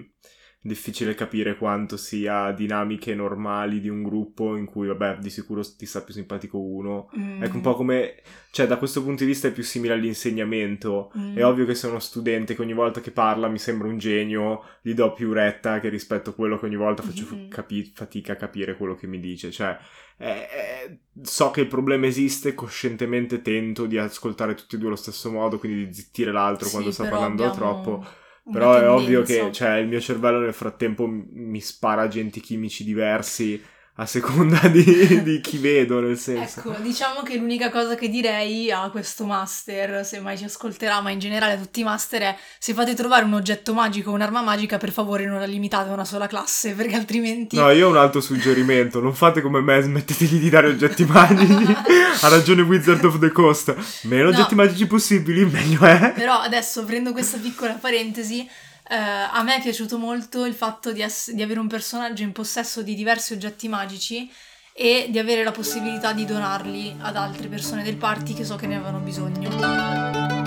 difficile capire quanto sia dinamiche normali di un gruppo in cui, vabbè, di sicuro ti sta più simpatico uno. Mm, Ecco un po' come, cioè da questo punto di vista è più simile all'insegnamento. mm. È ovvio che se uno studente che ogni volta che parla mi sembra un genio, gli do più retta che rispetto a quello che ogni volta faccio Mhm. capi- fatica a capire quello che mi dice. Cioè, eh, eh, so che il problema esiste, coscientemente tento di ascoltare tutti e due allo stesso modo, quindi di zittire l'altro Sì, quando sta parlando abbiamo troppo. Però è ovvio che cioè, il mio cervello nel frattempo mi spara agenti chimici diversi a seconda di, di chi vedo, nel senso. Ecco, diciamo che l'unica cosa che direi a questo master, se mai ci ascolterà, ma in generale a tutti i master, è se fate trovare un oggetto magico o un'arma magica, per favore non la limitate a una sola classe, perché altrimenti... No, io ho un altro suggerimento. Non fate come me, smettetegli di dare oggetti magici. ha ragione Wizard of the Coast. Meno No. oggetti magici possibili, meglio è. Però adesso prendo questa piccola parentesi. Eh, a me è piaciuto molto il fatto di, ess- di avere un personaggio in possesso di diversi oggetti magici e di avere la possibilità di donarli ad altre persone del party che so che ne avevano bisogno.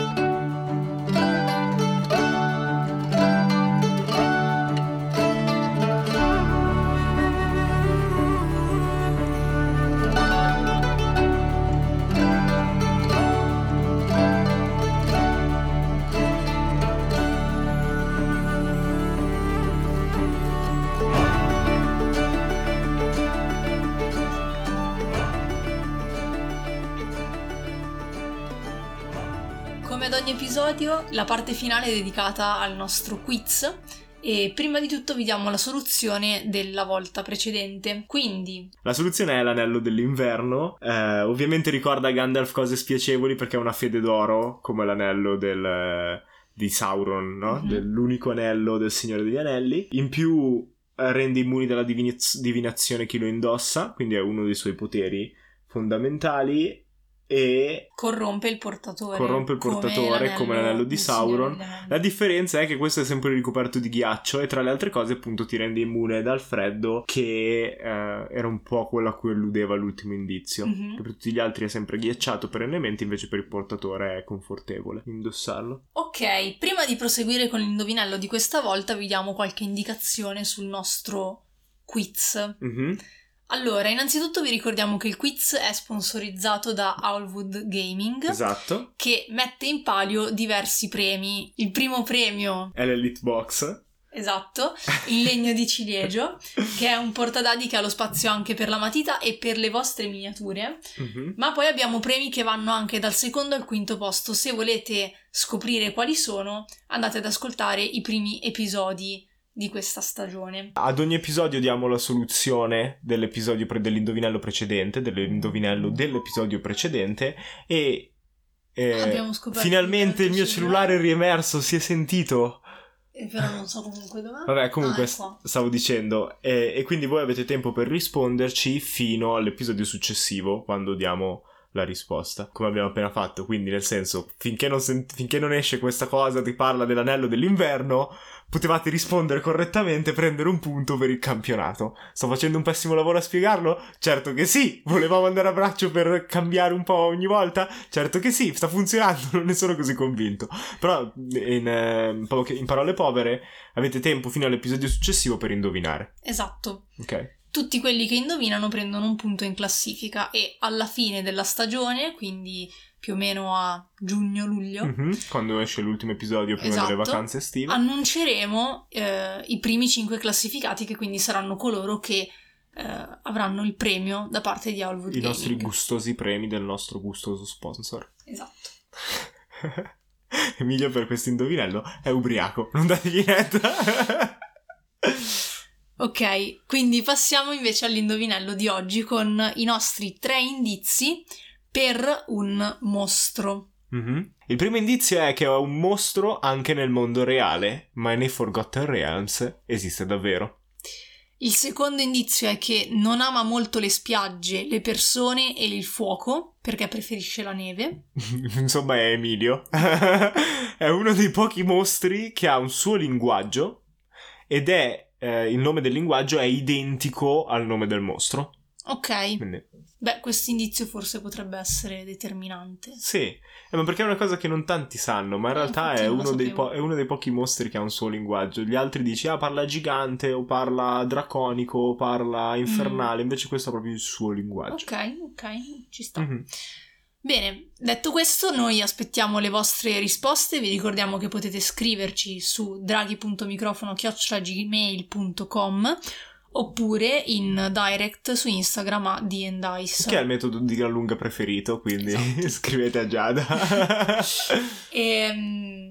Ogni episodio, la parte finale è dedicata al nostro quiz E prima di tutto vi diamo la soluzione della volta precedente. Quindi. La soluzione è l'anello dell'inverno. Eh, ovviamente ricorda Gandalf cose spiacevoli perché è una fede d'oro, come l'anello del, di Sauron, no? Mhm. Dell'unico anello del Signore degli Anelli. In più eh, rende immuni dalla diviniz- divinazione chi lo indossa, quindi è uno dei suoi poteri fondamentali. E Corrompe il portatore. Corrompe il portatore, come l'anello di del Signore Sauron. La differenza è che questo è sempre ricoperto di ghiaccio e tra le altre cose appunto ti rende immune dal freddo che eh, era un po' quello a cui alludeva l'ultimo indizio. Mhm. Che per tutti gli altri è sempre ghiacciato perennemente, invece per il portatore è confortevole indossarlo. Ok, prima di proseguire con l'indovinello di questa volta vi diamo qualche indicazione sul nostro quiz. Mhm. Allora, innanzitutto vi ricordiamo che il quiz è sponsorizzato da Owlwood Gaming. Esatto. Che mette in palio diversi premi. Il primo premio È l'Elite Box. Esatto, in legno di ciliegio, che è un portadadi che ha lo spazio anche per la matita e per le vostre miniature. Mhm. Ma poi abbiamo premi che vanno anche dal secondo al quinto posto. Se volete scoprire quali sono, andate ad ascoltare i primi episodi di questa stagione. Ad ogni episodio diamo la soluzione dell'episodio pre- dell'indovinello precedente, dell'indovinello dell'episodio precedente e eh, finalmente il mio cellulare è riemerso, si è sentito. Eh, Però non so comunque dov'è. Vabbè, comunque Ah, qua. stavo dicendo eh, e quindi voi avete tempo per risponderci fino all'episodio successivo quando diamo la risposta, come abbiamo appena fatto. Quindi, nel senso, finché non, sent- finché non esce questa cosa che parla dell'anello dell'inverno, potevate rispondere correttamente e prendere un punto per il campionato. Sto facendo un pessimo lavoro a spiegarlo? Certo che sì! Volevamo andare a braccio per cambiare un po' ogni volta? Certo che sì, sta funzionando, non ne sono così convinto. Però, in, eh, in parole povere, avete tempo fino all'episodio successivo per indovinare. Esatto. Ok? Tutti quelli che indovinano prendono un punto in classifica e alla fine della stagione, quindi più o meno a giugno-luglio, Mhm, Quando esce l'ultimo episodio prima Esatto. delle vacanze estive. annunceremo eh, i primi cinque classificati che quindi saranno coloro che eh, avranno il premio da parte di Owlwood I Gaming. nostri gustosi premi del nostro gustoso sponsor. Esatto. Emilio per questo indovinello è ubriaco, non dategli retta. Ok, quindi passiamo invece all'indovinello di oggi con i nostri tre indizi per un mostro. Mhm. Il primo indizio è che è un mostro anche nel mondo reale, ma nei Forgotten Realms esiste davvero. Il secondo indizio è che non ama molto le spiagge, le persone e il fuoco, perché preferisce la neve. Insomma è Emilio. è uno dei pochi mostri che ha un suo linguaggio ed è eh, il nome del linguaggio è identico al nome del mostro. Ok, Quindi, beh, questo indizio forse potrebbe essere determinante. sì, Eh, ma perché è una cosa che non tanti sanno, ma in Eh, realtà è uno, po- è uno dei pochi mostri che ha un suo linguaggio. Gli altri dici, ah, parla gigante, o parla draconico, o parla infernale, invece questo ha proprio il suo linguaggio. Ok, ok, ci sta. Mhm. Bene, detto questo, noi aspettiamo le vostre risposte. Vi ricordiamo che potete scriverci su draghi.microfono.gmail.com oppure in direct su Instagram a D&Dice. Che è il metodo di gran lunga preferito, quindi Esatto. scrivete a Giada. E, mm,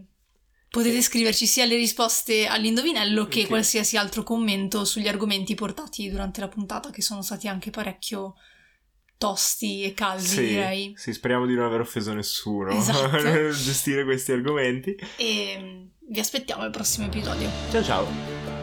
potete scriverci sia le risposte all'indovinello che Ok. qualsiasi altro commento sugli argomenti portati durante la puntata, che sono stati anche parecchio tosti e caldi, sì, direi. sì, speriamo di non aver offeso nessuno Esatto. nel gestire questi argomenti. E mm, vi aspettiamo al prossimo episodio. Ciao ciao.